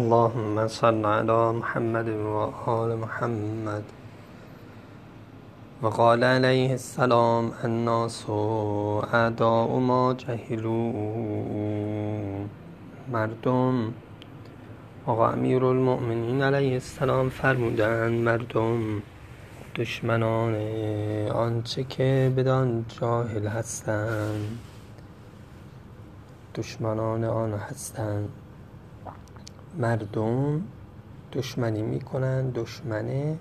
اللهم صل على محمد وآل محمد. وقال علیه السلام الناس اعداء ما جهلو مردم. آقا امیر المؤمنین علیه السلام فرمودن مردم دشمنان آنچه که بدان جاهل هستند دشمنان آن هستند. مردم دشمنی می‌کنن دشمنه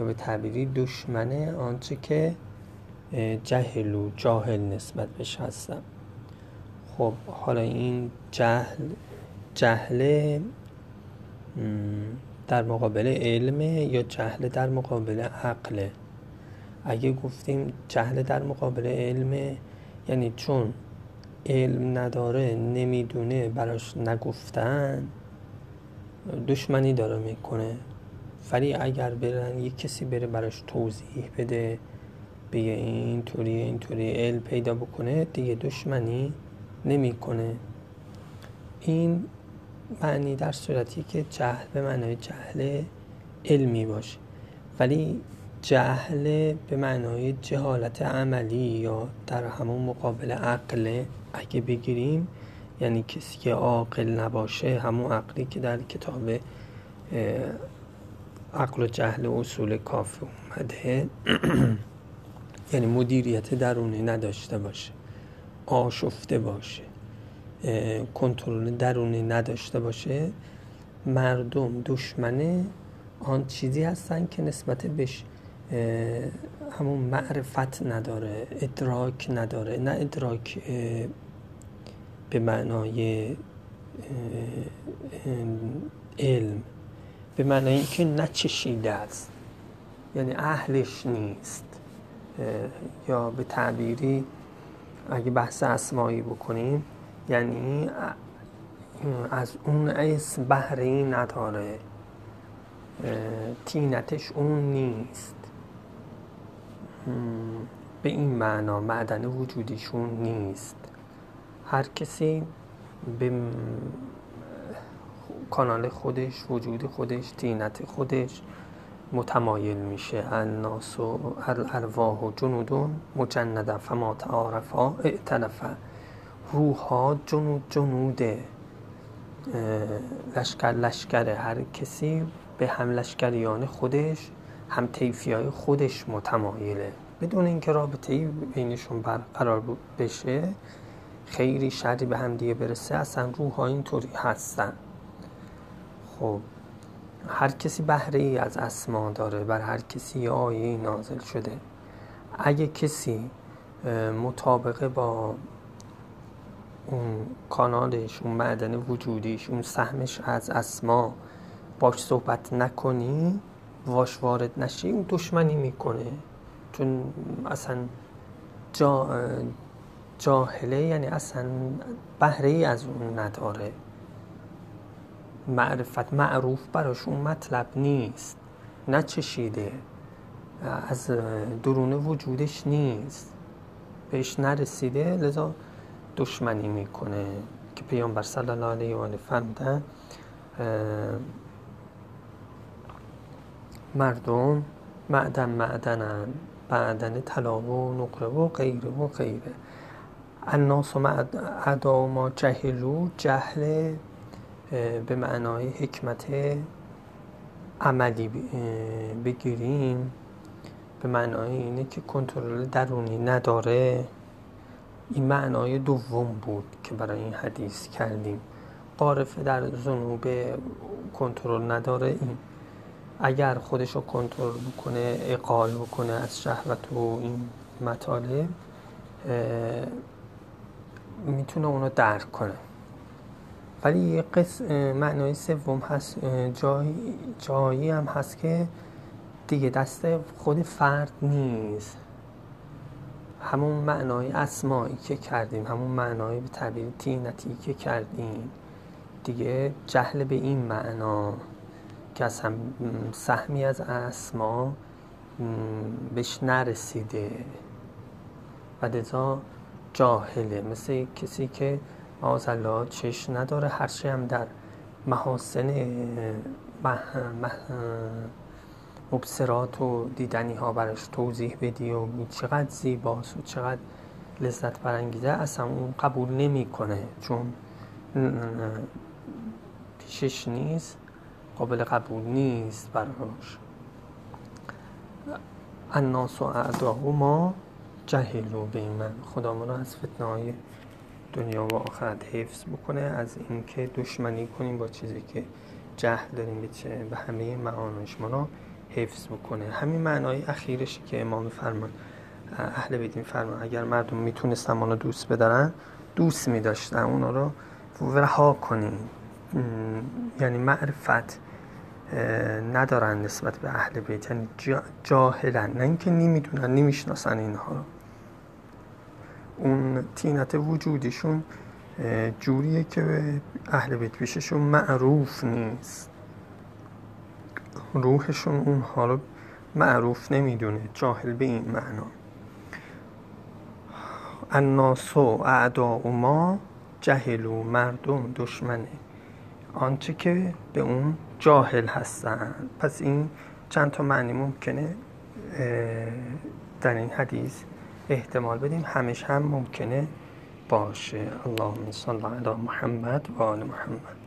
یا به تعبیری دشمنه آنچه که جهلو جاهل نسبت بهش هستن. خب حالا این جهل جهل در مقابل علمه یا جهل در مقابل عقله اگه گفتیم جهل در مقابل علمه یعنی چون علم نداره نمی‌دونه براش نگفتن دشمنی داره می‌کنه. ولی اگر برن یک کسی بره براش توضیح بده بگه اینطوری اینطوری علم پیدا بکنه دیگه دشمنی نمی‌کنه. این معنی در صورتی که جهل به معنای جهل علمی باشه. ولی جهل به معنای جهالت عملی یا در همون مقابل عقل اگه بگیریم یعنی کسی که عاقل نباشه همون عقلی که در کتاب عقل و جهل و اصول کافی اومده یعنی مدیریت درونی نداشته باشه آشفته باشه کنترل درونی نداشته باشه مردم دشمنه آن چیزی هستن که نسبت بهش همون معرفت نداره ادراک نداره نه ادراک به معنای علم به معنای اینکه نچشیده است یعنی اهلش نیست. یا به تعبیری اگه بحث اسمایی بکنیم یعنی از اون اسم بهره ای نداره. تینتش اون نیست. به این معنا معدن وجودیشون نیست. هر کسی به کانال خودش وجود خودش تینت خودش متمایل میشه. الناس و الارواح و جنودون مجنده فما تعارفا اعتلفه روح جنود جنوده. لشکر لشکر هر کسی به هم لشکریان خودش هم تیفی های خودش متمایله. بدون اینکه رابطه بینشون برقرار بشه خیری شری به هم دیگه برسه اصلا روح ها اینطوری هستن. خب هر کسی بهره ای از اسما داره بر هر کسی آیه نازل شده. اگه کسی مطابقه با اون کانالش اون معدن وجودیش اون سهمش از اسما باش صحبت نکنی واش وارد نشی اون دشمنی می‌کنه. چون اصلا جا جاهله یعنی اصلا بهره ای از اون نداره. معرفت معروف براش اون مطلب نیست نچشیده از درون وجودش نیست. بهش نرسیده لذا دشمنی می‌کنه. که پیامبر صلی الله علیه و آله فرمودن مردم معدن معدنن معدن طلا و نقره و غیره و غیره. الناس و ادا ما جهلو جهل به معنای حکمت عملی بگیریم. به معنای اینه که کنترل درونی نداره. این معنای دوم بود که برای این حدیث کردیم. قارفه در زنوب کنترل نداره. این اگر خودش رو کنترل بکنه اقال بکنه از شهوت و این مطالب می‌تونه اونو درک کنه ولی یه قسم معنای سوم هست جایی, جایی هم هست که دیگه دست خود فرد نیست. همون معنای اسمایی که کردیم همون معنای به تعبیر تینتی که کردیم. دیگه جهل به این معنا که اصلا سهمی از اسما بهش نرسیده. و دتا جاهله مثل کسی که الله چش نداره هرچی هم در محاسن مبصرات و دیدنی ها براش توضیح بدی و چقدر زیباست و چقدر لذت برانگیزه اصلا اون قبول نمی‌کنه. چون پیشش نیست قابل قبول نیست براش. الناس و اعداء ما جهلو به من. خدا رو از فتنه های دنیا و آخرت حفظ بکنه. از اینکه دشمنی کنیم با چیزی که جهل داریم به به همه معانیش ما حفظ بکنه. همین معنای اخیرش که امام فرمان اهل بیت فرمان اگر مردم می‌تونستن ما رو دوست بدارن دوست میداشتن اونا رو رها کنین یعنی معرفت ندارن نسبت به اهل بیت یعنی جاهلن. نه اینکه نمی‌دونن نمی‌شناسن اینها رو. اون تینت وجودیشون جوریه که به اهل بیت پیششون معروف نیست. روحشون اونها رو معروف نمی‌دونه جاهل به این معنا. الناس و اعداء ما جهلو مردم دشمنه. آنچه که به اون جاهل هستن. پس این چند تا معنی ممکنه در این حدیث احتمال بدیم همش هم ممکنه باشه. اللهم صل علی محمد و آل محمد.